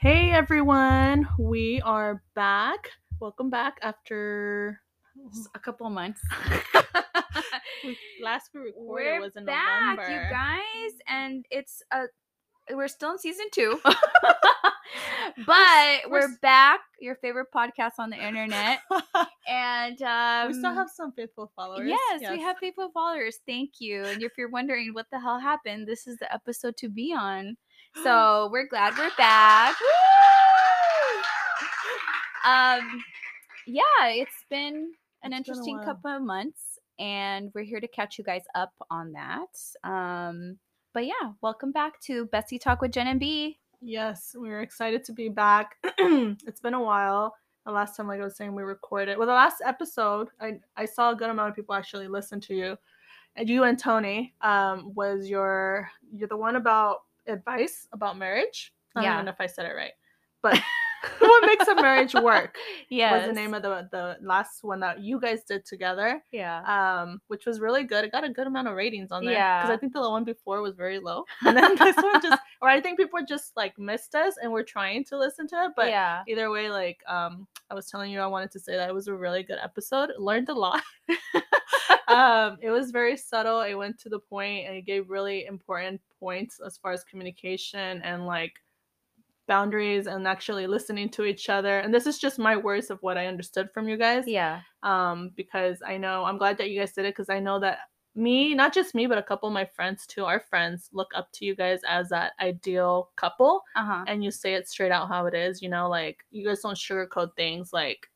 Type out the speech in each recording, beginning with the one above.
Hey everyone, we are back. Welcome back after a couple of months. we, last we recorded we're was in back, November. you guys, and it's a we're still in season two, but we're we're back. Your favorite podcast on the internet, and um, we still have some faithful followers. Yes, we have faithful followers. Thank you. And if you're wondering what the hell happened, this is the episode to be on. So we're glad we're back. Um, yeah, it's been an It's been interesting couple of months, and we're here to catch you guys up on that. Um, but yeah, welcome back to Bessie Talk with Jen and B. Yes, we're excited to be back. it's been a while. The last time, like I was saying, we recorded. Well, the last episode, I I saw a good amount of people actually listen to you. And you and Tony um, was your you're the one about advice about marriage. I don't Yeah. even know if I said it right, but what makes a marriage work Yeah, was the name of the the last one that you guys did together. yeah. Um, which was really good. It got a good amount of ratings on there. Yeah. Because I think the one before was very low. And then this one just or I think people just like missed us and were trying to listen to it. But yeah, either way, like um I was telling you I wanted to say that it was a really good episode. Learned a lot. um it was very subtle. It went to the point and it gave really important points as far as communication and like boundaries and actually listening to each other. And this is just my words of what I understood from you guys yeah, um, because I know I'm glad that you guys did it because I know that me, not just me, but a couple of my friends too, our friends look up to you guys as that ideal couple uh huh. and you say it straight out how it is, you know, like you guys don't sugarcoat things. Like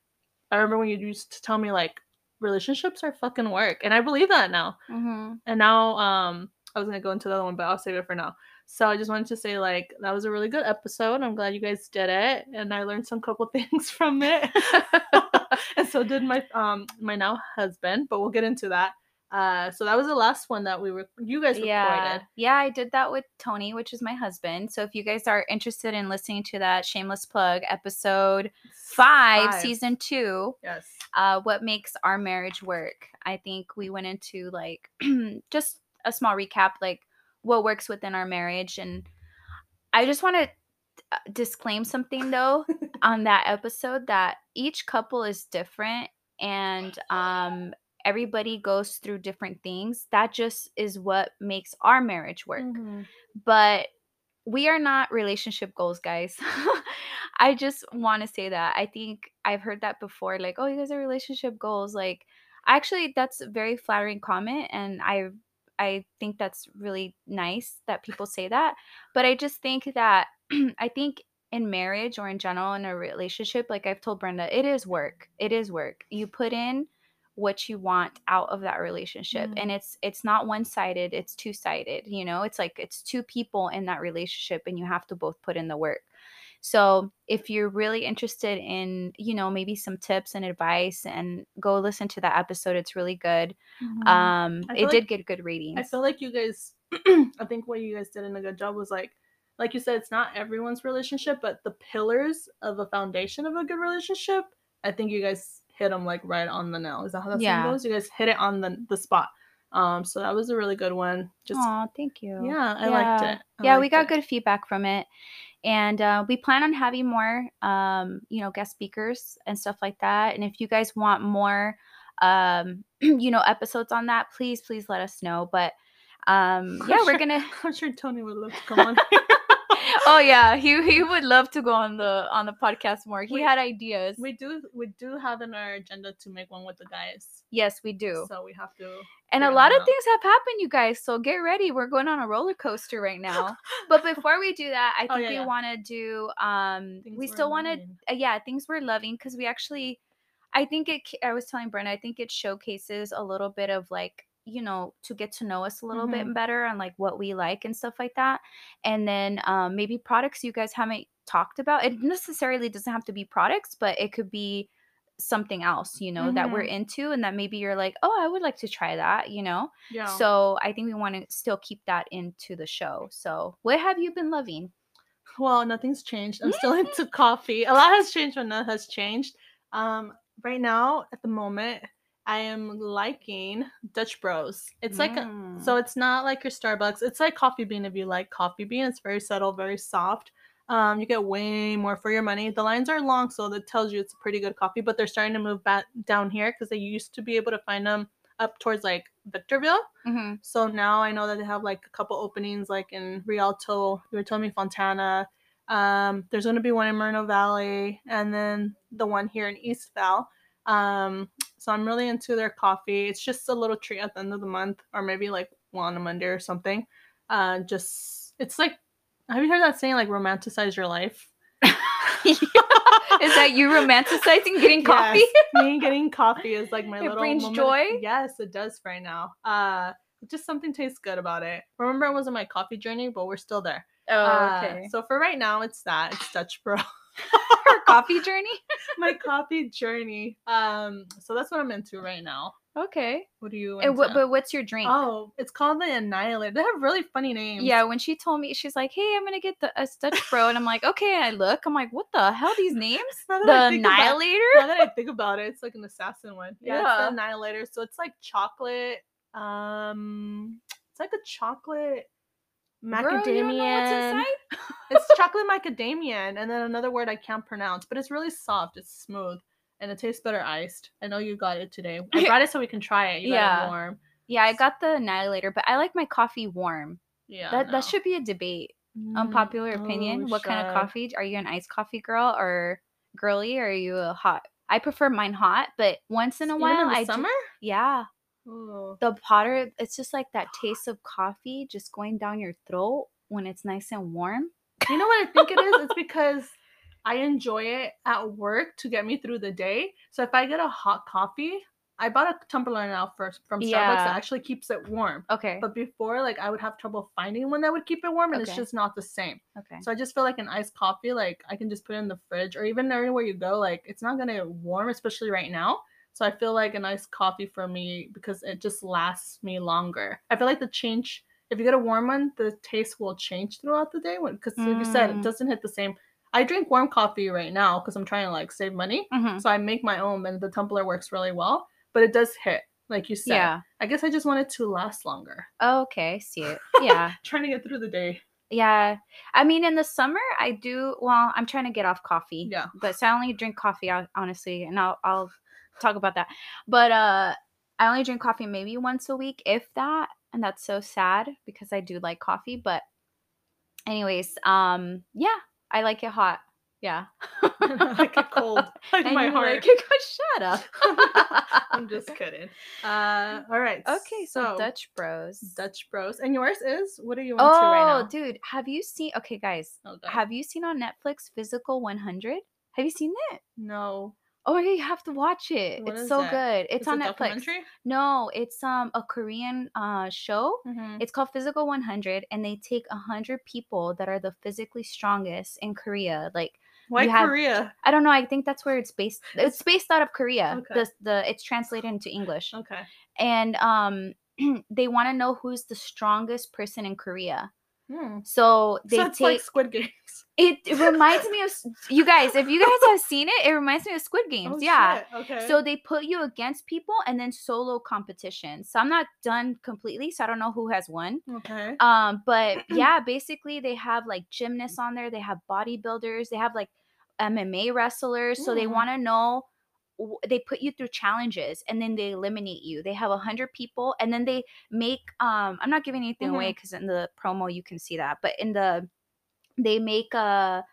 I remember when you used to tell me like relationships are fucking work, and I believe that now. Mm-hmm. And now um I was gonna go into the other one, but I'll save it for now. So I just wanted to say like that was a really good episode. I'm glad you guys did it, and I learned some couple things from it. and so did my um my now husband, but we'll get into that. Uh, so that was the last one that we were you guys recorded. Yeah, yeah, I did that with Tony, which is my husband. So if you guys are interested in listening to that shameless plug episode five, season two, Yes. uh, what makes our marriage work? I think we went into like just a small recap, like what works within our marriage, and I just want to disclaim something though on that episode that each couple is different and um everybody goes through different things. That just is what makes our marriage work. Mhm. but we are not relationship goals guys. I just want to say that. I think i've heard that before like oh you guys are relationship goals. Like actually that's a very flattering comment and i i think that's really nice that people say that but i just think that i think in marriage or in general in a relationship like i've told brenda it is work it is work. You put in what you want out of that relationship Mhm. and it's it's not one-sided it's two-sided you know? It's like it's two people in that relationship and you have to both put in the work so if you're really interested in you know maybe some tips and advice and go listen to that episode it's really good. Mhm. um it feel did get good ratings. I feel like you guys I think what you guys did in a good job was like like you said it's not everyone's relationship but the pillars of a foundation of a good relationship I think you guys hit them like right on the nail. Is that how that Yeah. goes? You guys hit it on the the spot. Um so that was a really good one. Just oh thank you. Yeah I liked it. I yeah we got it. good feedback from it and uh, we plan on having more um, you know guest speakers and stuff like that. And if you guys want more um, you know episodes on that please please let us know. But um, yeah we're gonna I'm sure Tony would love to come on oh yeah he, he would love to go on the on the podcast more he We- had ideas we do we do have in our agenda to make one with the guys yes we do so we have to And a lot of out. things have happened, you guys. So get ready. We're going on a roller coaster right now. but before we do that, I Oh, think yeah, we yeah. want to do. Um, Things we still want to. Uh, yeah, things we're loving because we actually. I think it. I was telling Brenda. I think it showcases a little bit of like you know to get to know us a little bit Mhm. better and like what we like and stuff like that. And then um, maybe products you guys haven't talked about. It necessarily doesn't have to be products, but it could be something else you know that we're Mhm. into and that maybe you're like oh i would like to try that you know yeah so I think we want to still keep that into the show. So what have you been loving? Well, nothing's changed. I'm still into coffee. A lot has changed, but none has changed. Um, right now, at the moment, I am liking Dutch Bros. It's like a, Mm. so it's not like your Starbucks. It's like coffee bean if you like coffee bean. It's very subtle, very soft. Um, you get way more for your money. The lines are long, so that tells you it's a pretty good coffee. But they're starting to move back down here because they used to be able to find them up towards like Victorville. hmm So now I know that they have like a couple openings like in Rialto. You were telling me Fontana. Um, there's going to be one in Moreno Valley, and then the one here in Eastvale. Um, so I'm really into their coffee. It's just a little treat at the end of the month, or maybe like one on a Monday or something. Uh, just it's like, have you heard that saying like romanticize your life? Is that you romanticizing getting coffee? Yes, me getting coffee is like my It little brings moment- joy? Yes, it does right now. Uh, just something tastes good about it. Remember, it wasn't my coffee journey, but we're still there. Oh, Uh, okay. so for right now, it's that. It's Dutch Bro. Coffee journey. my coffee journey. Um, so that's what I'm into right now. Okay. What do you? And what, but what's your drink? oh, it's called the Annihilator. They have really funny names. Yeah, when she told me, she's like, "Hey, I'm gonna get the a Dutch Bro," and I'm like, "Okay." I look, I'm like, "What the hell? These names? The think about- Annihilator? now that I think about it, it's like an assassin one. Yeah, it's Yeah. the Annihilator. So it's like chocolate. Um, it's like a chocolate macadamia. Girl, you know what's inside? it's chocolate macadamia, and then another word I can't pronounce, but it's really soft. It's smooth, and it tastes better iced. I know you got it today. I brought it so we can try it. You Yeah. it warm. Yeah, I got the Annihilator, but I like my coffee warm. Yeah, that no. that should be a debate. Unpopular Mm, opinion. oh, what kind of coffee? Are you an iced coffee girl or girly? Or are you a hot? I prefer mine hot, but once in a Even while, in the I do- summer. yeah, Ooh. the Potter, It's just like that taste of coffee just going down your throat when it's nice and warm. You know what I think it is? It's because I enjoy it at work to get me through the day. So if I get a hot coffee, I bought a tumbler now first from Starbucks Yeah. that actually keeps it warm. Okay. But before, like I would have trouble finding one that would keep it warm, and it's just not the same. okay. So I just feel like an iced coffee, like I can just put it in the fridge or even anywhere you go, like it's not gonna get warm, especially right now. So I feel like a nice coffee for me because it just lasts me longer. I feel like the change, if you get a warm one, the taste will change throughout the day. Because like you said, Mm. it doesn't hit the same. I drink warm coffee right now because I'm trying to like save money. Mhm. So I make my own, and the tumbler works really well. But it does hit, like you said. Yeah. I guess I just want it to last longer. Oh, okay. I see it. Yeah. Trying to get through the day. Yeah. I mean, in the summer, I do. Well, I'm trying to get off coffee. Yeah. But so I only drink coffee, honestly, and I'll I'll talk about that. But uh, I only drink coffee maybe once a week, if that, and that's so sad because I do like coffee. But, anyways, um, yeah, I like it hot. Yeah. I like it cold. Like And my heart. Like it, shut up. I'm just kidding. Uh, all right. Okay, so, Dutch Bros. Dutch Bros. And yours is? What are you into Oh, right now? Oh dude, have you seen? Okay, guys, Okay. have you seen on Netflix Physical 100? Have you seen it? no. Oh, yeah, you have to watch it. What it's so that? good. It's on Netflix. No, it's um a Korean uh show. Mhm. It's called Physical 100 and they take 100 people that are the physically strongest in Korea. Like Why have- Korea? I don't know, I think that's where it's based. It's based out of Korea. Okay. The the it's translated into English. Okay. And um they want to know who's the strongest person in Korea. Hmm. So they so take like Squid Games. it, it reminds me of you guys, if you guys have seen it, it reminds me of Squid Games. Oh, yeah. shit. Okay. So they put you against people and then solo competition. So I'm not done completely, so I don't know who has won. okay. Um, but yeah, basically they have like gymnasts on there, they have bodybuilders, they have like MMA wrestlers. So they Mm. want to know they put you through challenges and then they eliminate you. They have a hundred people and then they make um I'm not giving anything away because in the promo you can see that, but in the they make a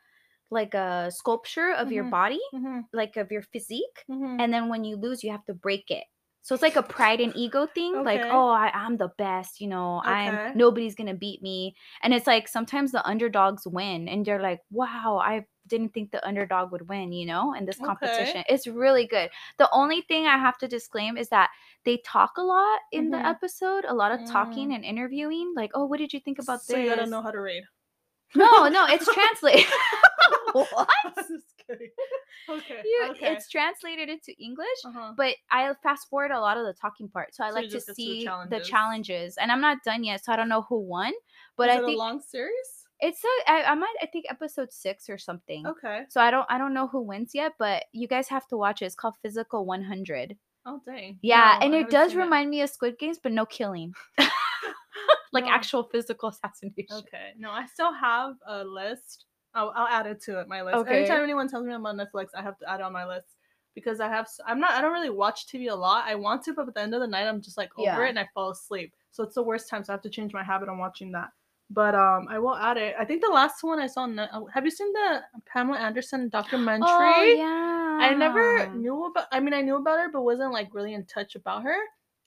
like a sculpture of your Mhm. body, Mhm. like of your physique Mhm. and then when you lose you have to break it so it's like a pride and ego thing like oh I, i'm the best you know Okay. i'm nobody's gonna beat me and it's like sometimes the underdogs win and you're like wow i didn't think the underdog would win you know in this Okay. competition it's really good the only thing i have to disclaim is that they talk a lot in Mhm. the episode a lot of talking Mm. and interviewing like oh what did you think about so this So you gotta know how to read. no no it's translated what. Okay. you, okay. it's translated into english uh-huh. but I fast forward a lot of the talking part, so I So like to to the see the challenges. challenges. And I'm not done yet, so I don't know who won. But Is I think a long series. It's a I, I might I think episode six or something. Okay. So I don't I don't know who wins yet, but you guys have to watch it. It's called Physical 100. Oh dang. Yeah, No, and it does remind me of Squid Games, but no killing, like No. actual physical assassination. Okay. No, I still have a list I'll, I'll add it to it, my list. Okay. Anytime anyone tells me I'm on Netflix, I have to add it on my list because I have. I'm not. I don't really watch TV a lot. I want to, but at the end of the night, I'm just like over Yeah. it and I fall asleep. So it's the worst time. So I have to change my habit on watching that. But um, I will add it. I think the last one I saw. uh, Have you seen the Pamela Anderson documentary? Oh yeah. I never knew about. I mean, I knew about her, but wasn't like really in touch about her.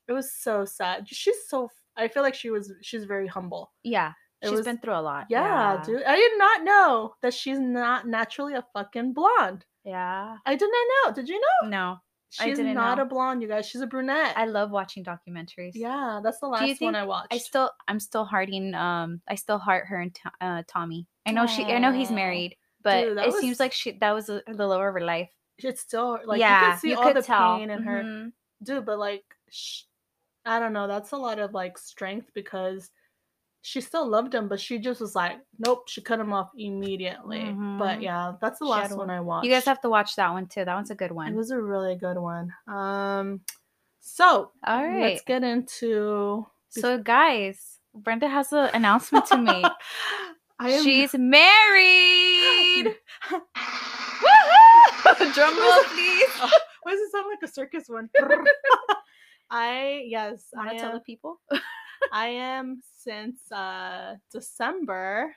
It was so sad. She's so. I feel like she was. She's very humble. Yeah. It She's was- been through a lot. Yeah, dude. I did not know that she's not naturally a fucking blonde. Yeah. I did not know. Did you know? No. She's not know. a blonde, you guys. She's a brunette. I love watching documentaries. yeah, that's the last one I watched. I still I'm still hearting um I still heart her and uh, Tommy. I know she I know he's married, but Dude, it was- seems like she that was the, the love of her life. it's still like yeah, you can see all could the tell. pain in her. Mhm. Dude, but like sh- I don't know, that's a lot of like strength because she still loved him, but she just was like, nope, she cut him off immediately. But Mhm. yeah, that's the She last one I watched. You guys have to watch that one too. That one's a good one. It was a really good one. Um so All right. let's get into So guys, Brenda has an announcement to make. Am She's married. Woohoo! Drum roll, please. Why does it sound like a circus one? I yes, I Want to tell the people? I am since uh December.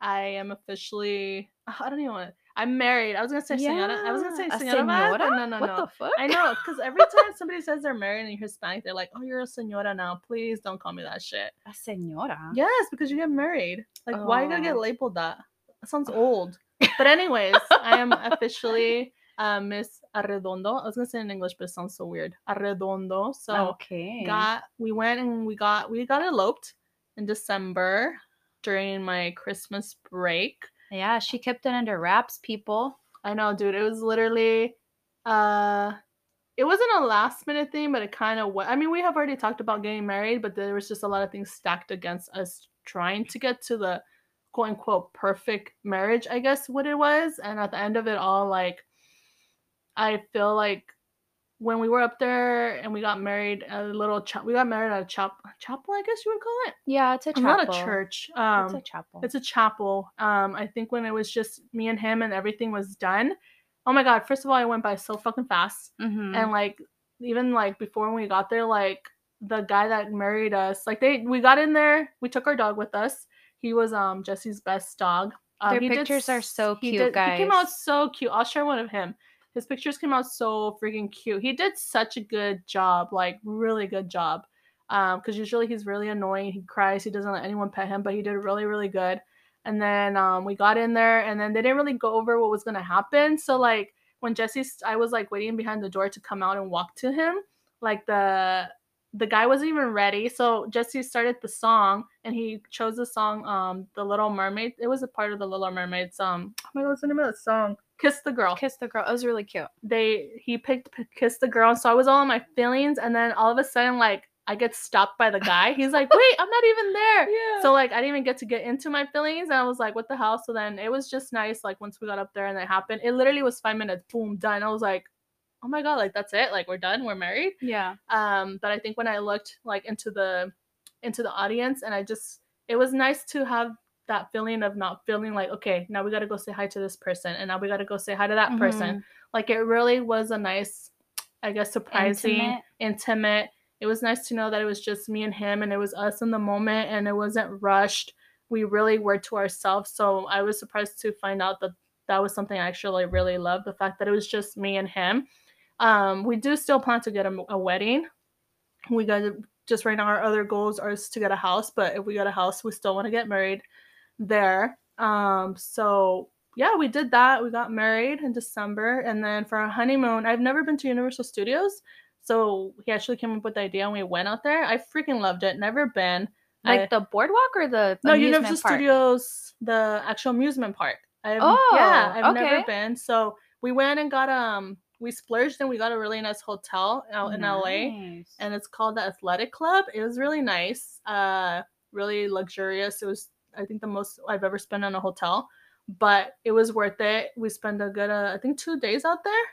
I am officially. I don't even want. To. I'm married. I was gonna say senora. I was gonna say Yeah, senora, senora? no, no, what no. the fuck? I know, because every time somebody says they're married and you're Hispanic, they're like, "Oh, you're a senora now. Please don't call me that shit." A senora. Yes, because you get married. Like, why you gotta get Oh. labeled that? That sounds old. But anyways, I am officially uh, Miss Arredondo. I was gonna say in English, but it sounds so weird. Arredondo. So okay. got we went and we got we got eloped in December during my Christmas break. yeah, she kept it under wraps, people. I know, dude. It was literally uh it wasn't a last minute thing, but it kind of was. I mean, we have already talked about getting married, but there was just a lot of things stacked against us trying to get to the quote unquote perfect marriage, I guess what it was. And at the end of it all, like I feel like when we were up there and we got married a little we got married at a chap- chapel, I guess you would call it. Yeah, it's a chapel. not a church. Um it's a chapel. it's a chapel. Um, I think when it was just me and him and everything was done. Oh my god! First of all, I went by so fucking fast, Mhm. and like even like before when we got there, like the guy that married us, like they we got in there, we took our dog with us. He was um Jesse's best dog. Um, Their he did pictures are so he cute, did- He came out so cute. I'll share one of him. His pictures came out so freaking cute. He did such a good job, like really good job. Um, because usually he's really annoying. He cries. He doesn't let anyone pet him, but he did really, really good. And then um, we got in there, and then they didn't really go over what was gonna happen. So like when Jesse, I was like waiting behind the door to come out and walk to him. Like the the guy wasn't even ready. So Jesse started the song, and he chose the song, um, "The Little Mermaid." It was a part of the Little Mermaid's. Um, oh my god, what's the name of that song? "Kiss the Girl." Kiss the girl. It was really cute. they he picked P- kiss the girl so i was all in my feelings and then all of a sudden like i get stopped by the guy he's like wait i'm not even there Yeah. so like i didn't even get to get into my feelings and i was like what the hell so then it was just nice like once we got up there and it happened it literally was five minutes boom done i was like oh my god like that's it like we're done we're married yeah. um but i think when i looked like into the into the audience and i just it was nice to have that feeling of not feeling like okay now we got to go say hi to this person and now we got to go say hi to that person Mhm. like it really was a nice i guess surprising Intimate. intimate. it was nice to know that it was just me and him and it was us in the moment and it wasn't rushed we really were to ourselves so i was surprised to find out that that was something i actually really loved the fact that it was just me and him um we do still plan to get a, a wedding we got just right now our other goals are to get a house but if we get a house we still want to get married there. Um so yeah we did that. We got married in december and then for our honeymoon i've never been to universal studios so he actually came up with the idea and we went out there. I freaking loved it. Never been. Like I- the boardwalk or the no universal park? studios the actual amusement park. I've, Oh, yeah i've never been. So we went and got um we splurged and we got a really nice hotel out in la and it's called the Athletic Club. It was really nice, uh, really luxurious. It was, I think, the most I've ever spent on a hotel, but it was worth it. We spent a good, uh, I think, two days out there,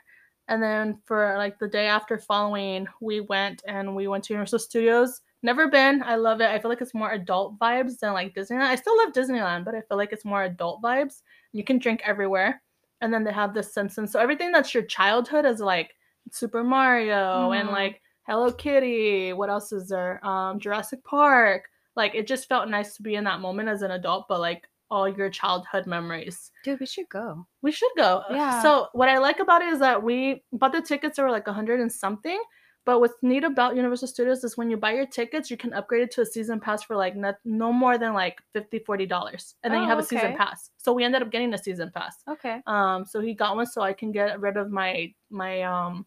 and then for like the day after following, we went and we went to Universal Studios. Never been. I love it. I feel like it's more adult vibes than like Disneyland. I still love Disneyland, but I feel like it's more adult vibes. You can drink everywhere. And then they have the Simpsons. So everything that's your childhood is like Super Mario and Mhm. like Hello Kitty. What else is there? Um, Jurassic Park. Like it just felt nice to be in that moment as an adult, but like all your childhood memories. Dude, we should go. We should go. Yeah. So what I like about it is that we bought the tickets. They were like a hundred and something. But what's neat about Universal Studios is when you buy your tickets, you can upgrade it to a season pass for like no, no more than like 50 dollars, and then you Oh, have a season okay. pass. So we ended up getting a season pass. Okay. Um, so he got one so I can get rid of my my um.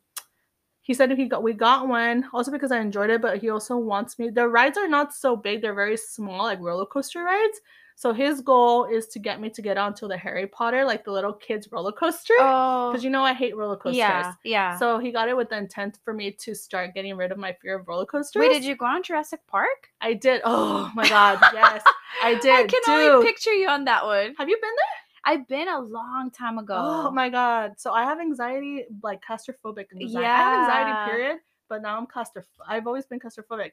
He said he got we got one also because I enjoyed it, but he also wants me. The rides are not so big; they're very small, like roller coaster rides. So his goal is to get me to get onto the Harry Potter, like the little kids roller coaster, Oh. because you know I hate roller coasters. yeah. Yeah. So he got it with the intent for me to start getting rid of my fear of roller coasters. Wait, did you go on Jurassic Park? I did. Oh my god, yes, I did. I can Dude. only picture you on that one. Have you been there? I've been a long time oh ago. Oh my god. So I have anxiety, like claustrophobic anxiety. I have Yeah. anxiety, period. But now I'm claustrophobic. I've always been claustrophobic.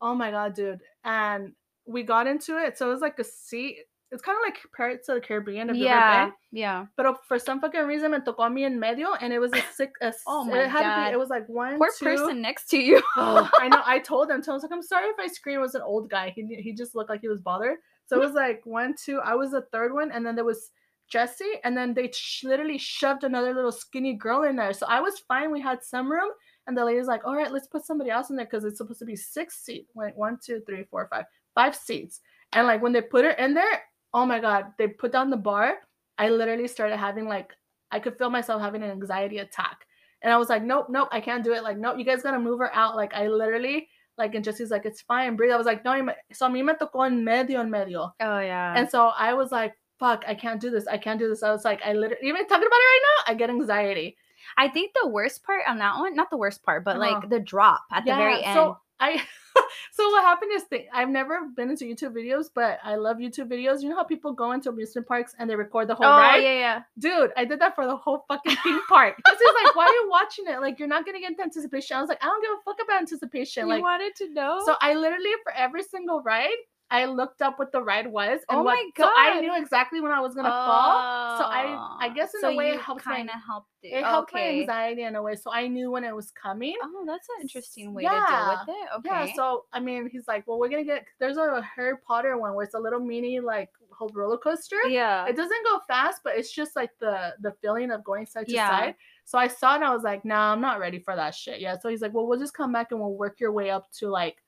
Oh my god, dude. And we got into it. So it was like a seat. It's kind of like Pirates of the Caribbean. If you've ever Yeah. Yeah. But for some fucking reason, me tocó mí en medio, and it was a sick. A, Oh it my To God. be, it was like one, Poor two. person next to you. Oh, I know. I told him. So I was like, I'm sorry if I screamed. It was an old guy. He he just looked like he was bothered. So it was like one, two. I was the third one, and then there was Jesse, and then they sh- literally shoved another little skinny girl in there. So I was fine. We had some room, and the lady's like, "All right, let's put somebody else in there because it's supposed to be six seats. Like one, two, three, four, five, five seats." And like when they put her in there, oh my god, they put down the bar. I literally started having like I could feel myself having an anxiety attack. And I was like, nope, nope, I can't do it. Like, nope, you guys gotta move her out. Like, I literally, like, and Jesse's like, it's fine, breathe. I was like, no, so a mí me tocó en medio, en medio. Oh yeah. And so I was like, fuck, I can't do this. I can't do this. I was like, I literally, even talking about it right now, I get anxiety. I think the worst part on that one, not the worst part, but Uh-huh. like the drop at the very end. So I, so what happened is, th- I've never been into YouTube videos, but I love YouTube videos. You know how people go into amusement parks and they record the whole oh ride? yeah, yeah. dude, I did that for the whole fucking theme park. This is like, why are you watching it? Like, you're not gonna get the anticipation. I was like, I don't give a fuck about anticipation. You like, wanted to know? so I literally for every single ride, I looked up what the ride was and Oh what. my So I knew exactly when I was gonna fall. So I- I guess in oh, so a way it my- kind of helped it. It helped my anxiety in a way, so I knew when it was coming. Oh, that's an interesting way Yeah. to deal with it. Okay. Yeah, so I mean, he's like, well, we're gonna get. There's a Harry Potter one where it's a little mini like whole roller coaster. yeah. it doesn't go fast, but it's just like the the feeling of going side to Yeah. side. So I saw it and I was like, nah, I'm not ready for that shit yet. So he's like, well, we'll just come back and we'll work your way up to like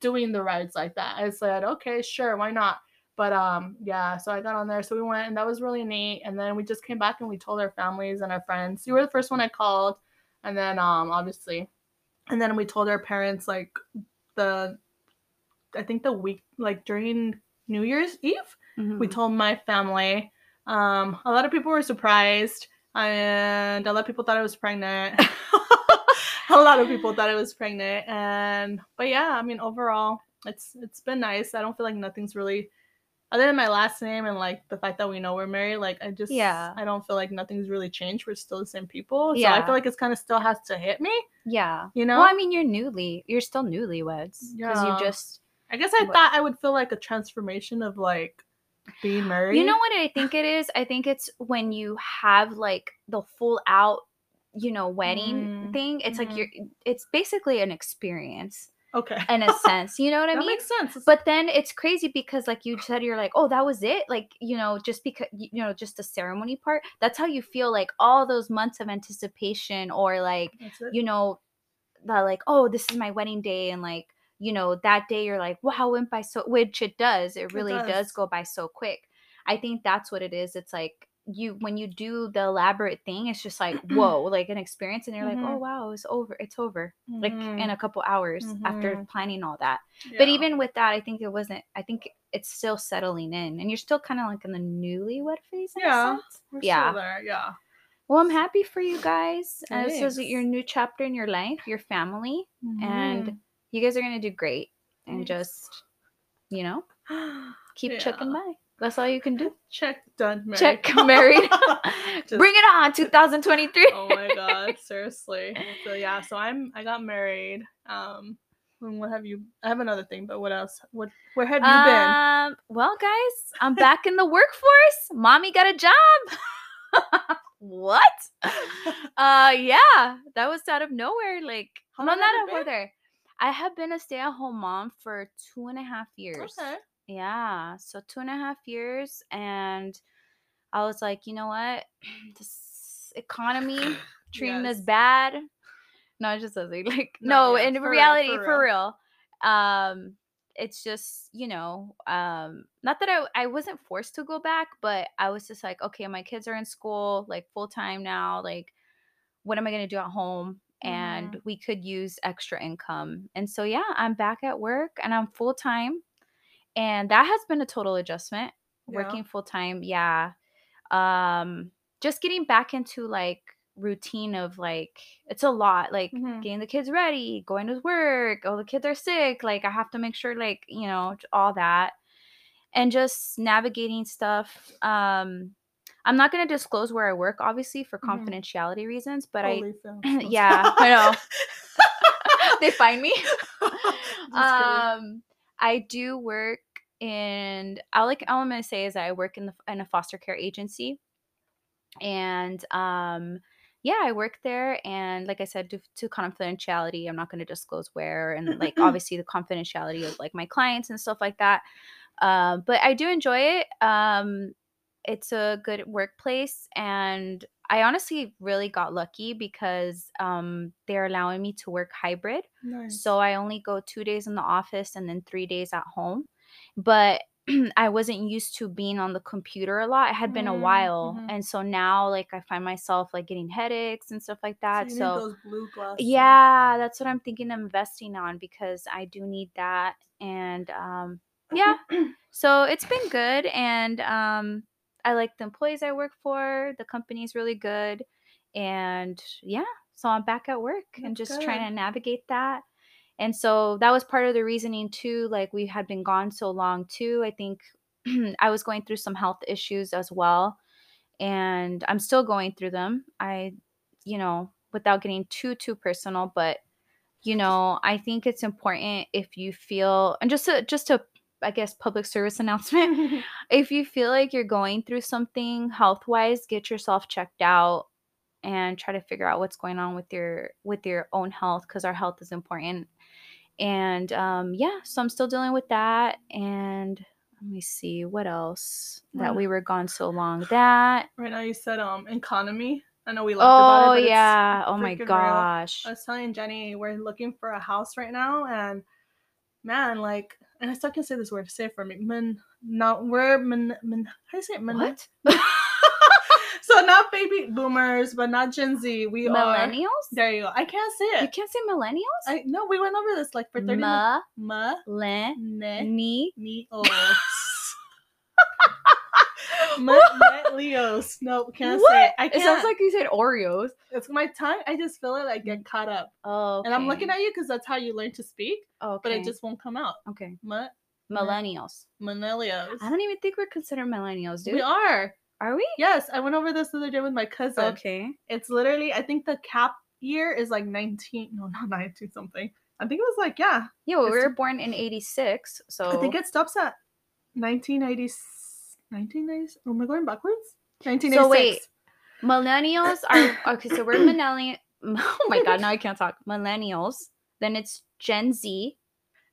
doing the rides like that. I said, okay, sure, why not? But um, yeah, so I got on there. So we went and that was really neat. And then we just came back and we told our families and our friends. You were the first one I called. And then um obviously. And then we told our parents like the I think the week like during New Year's Eve Mhm. we told my family. Um, a lot of people were surprised, and a lot of people thought I was pregnant. a lot of people thought I was pregnant, and but yeah, I mean overall, it's it's been nice. I don't feel like nothing's really, other than my last name and like the fact that we know we're married. Like I just Yeah. I don't feel like nothing's really changed. We're still the same people. So I feel like it's kind of still has to hit me. yeah. You know. Well, I mean, you're newly, you're still newlyweds because Yeah. you just, I guess I what- thought I would feel like a transformation of like being married. you know what I think it is? I think it's when you have like the full out, you know, wedding Mm, thing. It's mhm. like you're, it's basically an experience Okay. in a sense. You know what I that mean? makes sense. But then it's crazy because like you said you're like oh that was it like you know just because you know just the ceremony part that's how you feel like all those months of anticipation or like you know the like oh this is my wedding day and like you know that day you're like wow went by so which it does it really does. does. go by so quick i think that's what it is it's like you when you do the elaborate thing it's just like whoa like an experience and you're like oh Mhm. wow it's over it's over like Mhm. in a couple hours after Mhm. planning all that but even with that, I think it wasn't. I think it's still settling in, and you're still kind of like in the newlywed phase. Yeah. We're yeah. still there, yeah. Well, I'm happy for you guys. And this is your new chapter in your life, your family, and you guys are gonna do great. And just, you know, keep Yeah. checking by. That's all you can do. check done. Married. Check married. Just- Bring it on, 2023. oh my god, seriously. So yeah, so I'm I got married. Um And what have you? I have another thing, but what else? What? Where have you been? Um, well, guys, I'm back in the workforce. Mommy got a job. what? Uh, yeah, that was out of nowhere. Like, How long not out of nowhere. I have been a stay-at-home mom for two and a half years. Okay. Yeah, so two and a half years, and I was like, you know what, this economy treating us bad. No, it's just like, like No, no, yeah, in for real, reality, for for real. Um, it's just you know, um, not that I I wasn't forced to go back, but I was just like, okay, my kids are in school like full time now. Like, what am I gonna do at home? And Mhm. we could use extra income, and so yeah, I'm back at work and I'm full time and that has been a total adjustment Yeah. working full time yeah um just getting back into like routine of like it's a lot like Mhm. getting the kids ready going to work oh the kids are sick like i have to make sure like you know all that and just navigating stuff um i'm not going to disclose where i work obviously for Mhm. confidentiality reasons but Holy i yeah i know they find me um i do work in all like all i'm gonna say is i work in the in a foster care agency and um yeah i work there and like i said due to confidentiality i'm not going to disclose where and like obviously the confidentiality of like my clients and stuff like that um but i do enjoy it um it's a good workplace and i honestly really got lucky because um they're allowing me to work hybrid nice. so I only go two days in the office and then three days at home. But I wasn't used to being on the computer a lot. It had been a Mm, while. mhm. And so now like I find myself like getting headaches and stuff like that. so, you So, need those blue glasses. yeah, that's what I'm thinking of investing on because I do need that. And um yeah. So it's been good and um I like the employees I work for. The company's really good. And yeah, so I'm back at work and That's just trying to navigate that. And so that was part of the reasoning too. Like we had been gone so long too. I think I was going through some health issues as well. And I'm still going through them. I, you know, without getting too, too personal, but you know, I think it's important if you feel, and just to, just to, I guess, public service announcement, if you feel like you're going through something health wise, get yourself checked out and try to figure out what's going on with your with your own health because our health is important. And um, yeah, so I'm still dealing with that. And let me see what else that Mm. we were gone so long. That right now, you said um economy. I know we laughed about oh it. but it's yeah, oh my freaking real. gosh, I was telling Jenny we're looking for a house right now, and man, like, and I still can say this word. Say it for me. Man, no, we're man. How do you say it? Man, what so not baby boomers, but not Gen Z. We are. millennials? There you go. I can't say it. You can't say millennials. I no, we went over this like for thirty minutes. Ma, Millennials. ne, Me. me, oh. Ne, Leos. No, can't say it. I can't. sounds like you said Oreos. it's my tongue. I just feel it like get mm. caught up, Oh, and I'm looking at you because that's how you learn to speak, okay. but it just won't come out. okay. Ma, Millennials. Manelios. I don't even think we're considered millennials, dude. We are. Are we? Yes, I went over this the other day with my cousin. Okay. It's literally, I think the cap year is like 19. No, not 19 something. I think it was like, yeah. Yeah, well, we were born in '86, so I think it stops at 1980. 1990s? Oh, am I going backwards? 1986. So wait. millennials are okay. So we're millennial. Oh my god, now I can't talk. Millennials. Then it's Gen Z.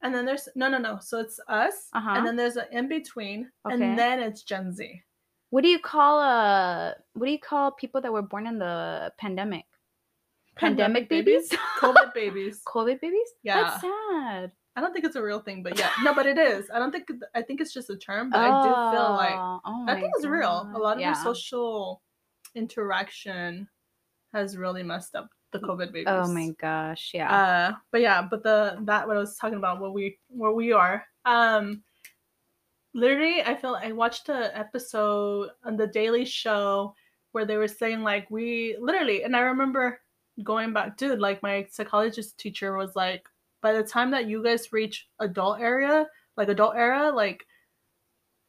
And then there's, no, no, no. So it's us. Uh-huh. And then there's an in between. Okay. And then it's Gen Z. What do you call uh? What do you call people that were born in the pandemic? Pandemic babies? COVID babies. COVID babies? Yeah. That's sad. I don't think it's a real thing, but yeah. No, but it is. I don't think, I think it's just a term, but I do feel like oh I think it's real. A lot of Yeah. our social interaction has really messed up the COVID babies. Oh my gosh, yeah. Uh, but yeah, but the that what I was talking about, what we where we are. Um, literally, I feel I watched a episode on the Daily Show where they were saying like we literally, and I remember going back, dude. Like my psychologist teacher was like, by the time that you guys reach adult area, like adult era, like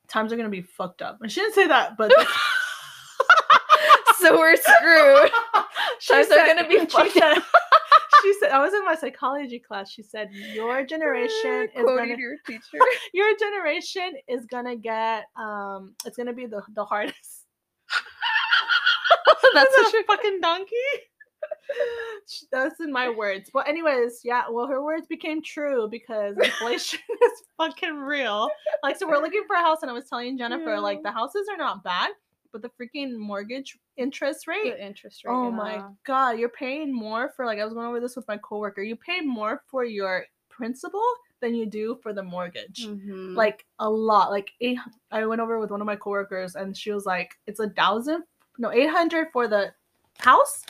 times are gonna be fucked up. And she didn't say that, but so we're screwed. she Times are gonna be fucked said, she said I was in my psychology class. She said your generation is gonna your teacher. your generation is gonna get um it's gonna be the the hardest. That's That's such a fucking donkey. That's in my words. But anyways, yeah, well her words became true because inflation is fucking real. Like so we're looking for a house and I was telling Jennifer like the houses are not bad, but the freaking mortgage interest rate the interest rate. Oh yeah. my god, you're paying more for like I was going over this with my coworker. You pay more for your principal than you do for the mortgage. Mhm. Like a lot. Like eight, I went over with one of my coworkers and she was like, it's a thousand, no, eight hundred for the house,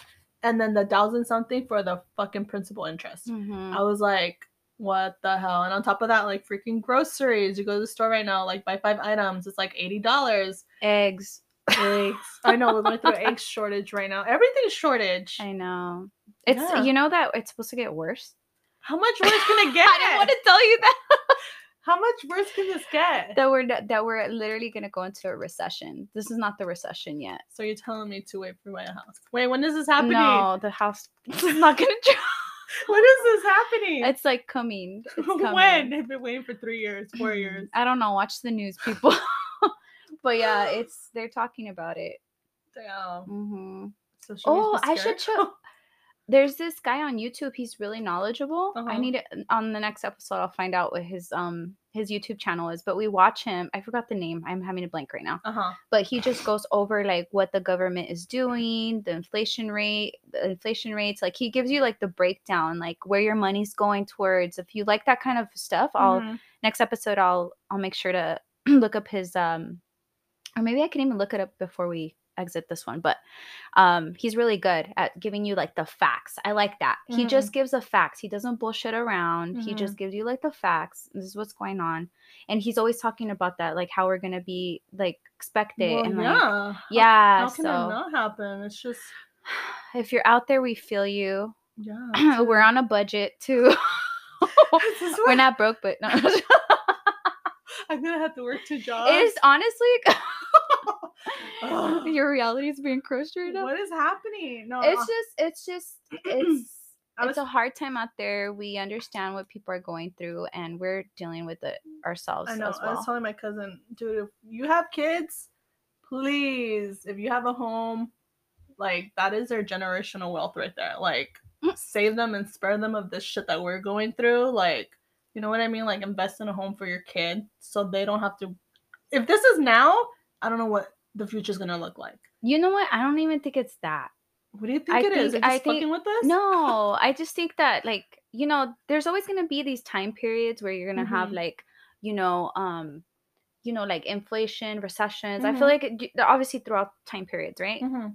and then the thousand something for the fucking principal interest. Mhm. I was like, what the hell? And on top of that, like freaking groceries. You go to the store right now, like buy five items, it's like eighty dollars. eggs. Eggs. I know we're going through an egg shortage right now. Everything's shortage. I know. It's Yeah. you know that it's supposed to get worse. How much worse can it get? I didn't want to tell you that. How much worse can this get? that we're that we're literally gonna go into a recession. This is not the recession yet. So you're telling me to wait for my house? Wait, when is this happening? No, the house is not gonna drop. When is this happening? It's like coming. It's coming. when? I've been waiting for three years, four years. I don't know. Watch the news, people. but yeah, it's they're talking about it. Damn. hmm So Oh, I should show. There's this guy on YouTube. He's really knowledgeable. I Uh-huh. need it on the next episode. I'll find out what his um his YouTube channel is. But we watch him. I forgot the name. I'm having a blank right now. Uh huh. But he just goes over like what the government is doing, the inflation rate, the inflation rates. Like he gives you like the breakdown, like where your money's going towards. If you like that kind of stuff, I'll Mhm. next episode I'll I'll make sure to look up his um or maybe I can even look it up before we exit this one but um he's really good at giving you like the facts i like that he just gives the facts he doesn't bullshit around he just gives you like the facts this is what's going on and he's always talking about that like how we're gonna be like expected Well, and like yeah. yeah How can that not happen? It's just if you're out there we feel you yeah. we're on a budget too we're what- not broke but no. I'm gonna have to work two jobs. it is honestly. your reality is being crushed right now What is happening? No, it's uh, just it's just it's I it's a hard time out there we understand what people are going through and we're dealing with it ourselves I know. as I was telling my cousin, dude, if you have kids, please, if you have a home, like that is their generational wealth right there. Like Mm. save them and spare them of this shit that we're going through. Like, you know what I mean? Like invest in a home for your kid so they don't have to if this is now, I don't know what the future's gonna look like. you know what i don't even think it's that What do you think I it is? think- Are I just think- fucking with us? no i just think that like you know there's always going to be these time periods where you're going to have like you know um you know like inflation recessions i feel Mhm. like it, obviously throughout time periods right Mhm.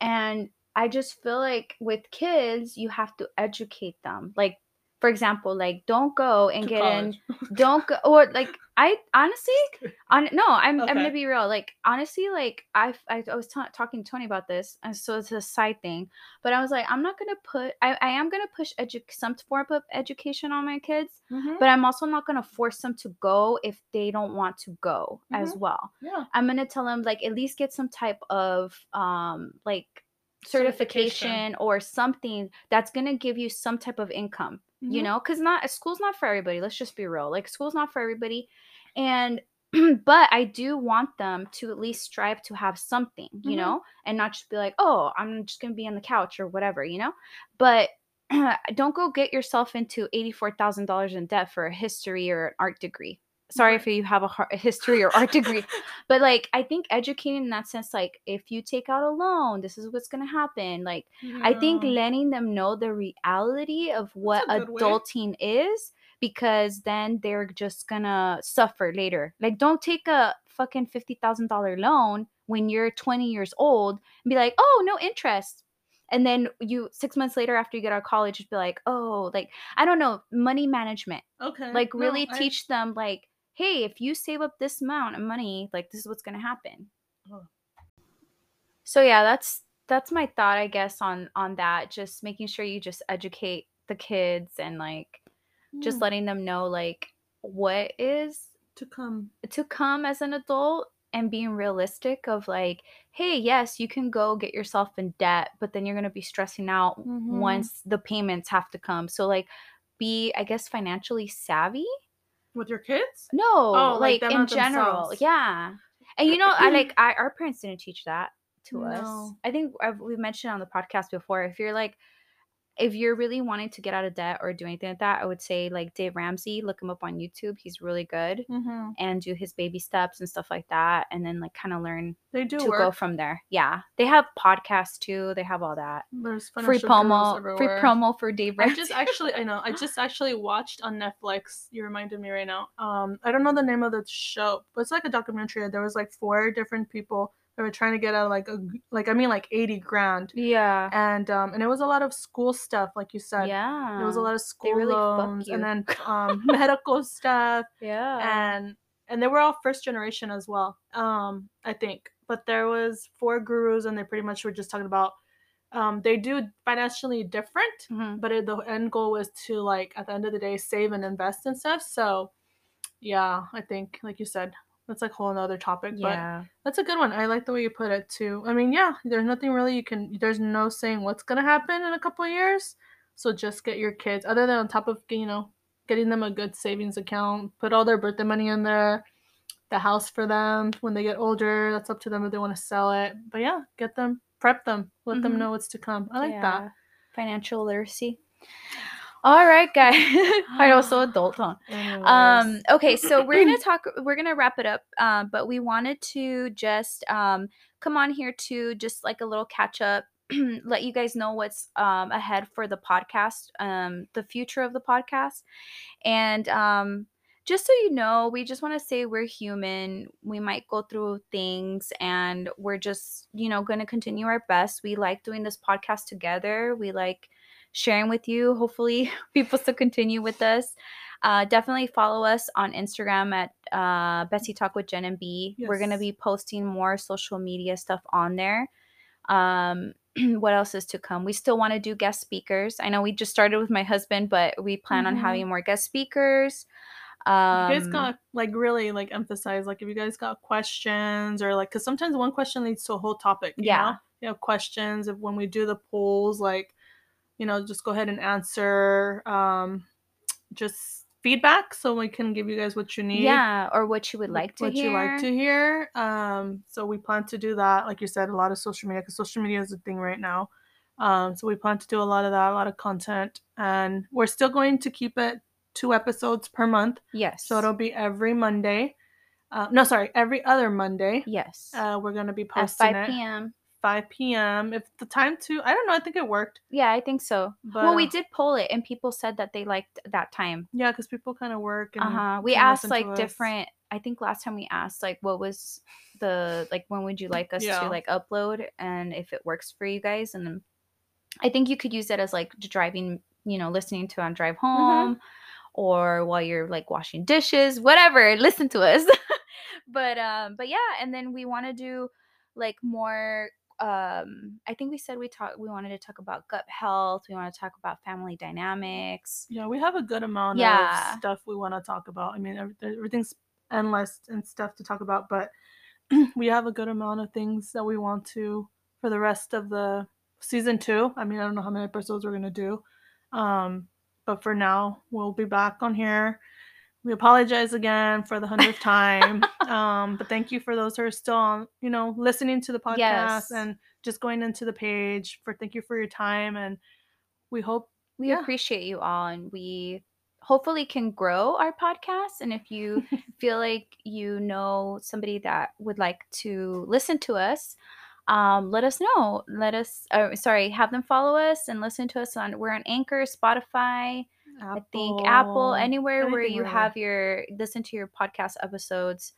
and i just feel like with kids you have to educate them like for example like don't go and To get in don't go or like i honestly on no i'm, I'm gonna be real like honestly like i i was ta- talking to tony about this and so it's a side thing but i was like i'm not gonna put i, I am gonna push edu- some form of education on my kids Mhm. but i'm also not gonna force them to go if they don't want to go as Mm-hmm. well Yeah. i'm gonna tell them like at least get some type of um like certification, Certification. or something that's gonna give you some type of income you Mhm. know because not school's not for everybody let's just be real like school's not for everybody and but i do want them to at least strive to have something you Mhm. know and not just be like oh i'm just gonna be on the couch or whatever you know but don't go get yourself into $84000 in debt for a history or an art degree sorry Right. if you have a, a history or art degree but like i think educating in that sense like if you take out a loan this is what's going to happen like I think letting them know the reality of what a good way. adulting is because then they're just gonna suffer later. Like, don't take a fucking $50,000 loan when you're 20 years old and be like, oh, no interest. And then you, six months later after you get out of college, just be like, oh, like, I don't know, money management. okay. Like, No, really I- teach them, like, hey, if you save up this amount of money, like, this is what's gonna happen. Oh. So yeah, that's that's my thought, I guess, on on that. Just making sure you just educate the kids and like just letting them know like what is to come. to come as an adult and being realistic of like, hey, yes, you can go get yourself in debt, but then you're going to be stressing out Mhm. once the payments have to come. So like be I guess financially savvy? With your kids? No, Oh, like like, them in general. themselves. Yeah. And you know, I like I our parents didn't teach that to us. I think I've, we've mentioned on the podcast before if you're like if you're really wanting to get out of debt or do anything like that, I would say like Dave Ramsey, look him up on YouTube. He's really good Mm-hmm. and do his baby steps and stuff like that and then like kind of learn They do to work. go from there. Yeah. They have podcasts too. They have all that. There's Free promo, free promo for Dave Ramsey. I just actually I know I just actually watched on Netflix. You reminded me right now. Um, I don't know the name of the show, but it's like a documentary. There was like four different people that were trying to get out like a like I mean like eighty grand, yeah. and um and it was a lot of school stuff, like you said. Yeah. It was a lot of school really loans and then um medical stuff Yeah. and and they were all first generation as well um i think but there was four gurus and they pretty much were just talking about um they do financially different Mhm. but it, the end goal was to like at the end of the day save and invest and stuff so yeah i think like you said that's like a whole another topic but Yeah. that's a good one i like the way you put it too i mean yeah there's nothing really you can there's no saying what's gonna happen in a couple of years so just get your kids other than on top of you know getting them a good savings account put all their birthday money in there the house for them when they get older that's up to them if they want to sell it but yeah get them prep them let them Mhm. know what's to come i like that Financial literacy. All right, guys. I know, so adult, on. Um, okay, so we're gonna talk. We're gonna wrap it up. Um, but we wanted to just um come on here to just like a little catch up, let you guys know what's um ahead for the podcast, um, the future of the podcast, and um. Just so you know, we just want to say we're human. We might go through things and we're just, you know, going to continue our best. We like doing this podcast together. We like sharing with you. Hopefully, people still continue with us. Uh, definitely follow us on Instagram at uh, Bessie Talk with Jen and B. We're gonna be posting more social media stuff on there. Um, what else is to come? We still want to do guest speakers. I know we just started with my husband, but we plan on Mhm. having more guest speakers. Um, you guys got like really like emphasize like if you guys got questions or like because sometimes one question leads to a whole topic you Yeah. know? you have questions if when we do the polls like you know just go ahead and answer um just feedback so we can give you guys what you need yeah, or what you would like to hear. what hear. you like to hear um so we plan to do that like you said a lot of social media because social media is a thing right now um so we plan to do a lot of that a lot of content and we're still going to keep it two episodes per month Yes. so it'll be every Monday. Uh, no, sorry, every other Monday. yes. Uh, we're gonna be posting At posting 5 it p.m. 5 p.m. If the time to, I don't know. I think it worked. Yeah, I think so. But well, we did poll it, and people said that they liked that time. Yeah, because people kind of work. Uh huh. We asked like different. I think last time we asked like what was the like when would you like us Yeah. to like upload and if it works for you guys and then I think you could use it as like driving, you know, listening to on drive Mm-hmm. home or while you're like washing dishes, whatever. Listen to us. but um, but yeah, and then we want to do like more. Um, I think we said we talked We wanted to talk about gut health. We want to talk about family dynamics. Yeah, we have a good amount Yeah. of stuff we want to talk about. I mean, everything's endless and stuff to talk about, but we have a good amount of things that we want to for the rest of the season two. I mean, I don't know how many episodes we're gonna do, um, but for now, we'll be back on here. We apologize again for the hundredth time, um, but thank you for those who are still on, you know, listening to the podcast Yes. and just going into the page. For thank you for your time, and we hope we Yeah. appreciate you all and we hopefully can grow our podcast and if you feel like you know somebody that would like to listen to us um, let us know let us uh, sorry have them follow us and listen to us on we're on anchor spotify i think apple anywhere where you have your listen to your podcast episodes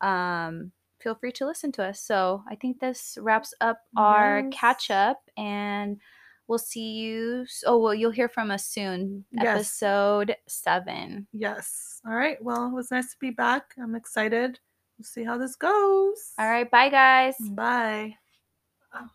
um, feel free to listen to us so i think this wraps up our Yes. catch up and we'll see you oh well you'll hear from us soon Yes. episode seven Yes. All right. Well, it was nice to be back. I'm excited. We'll see how this goes. all right bye guys Bye.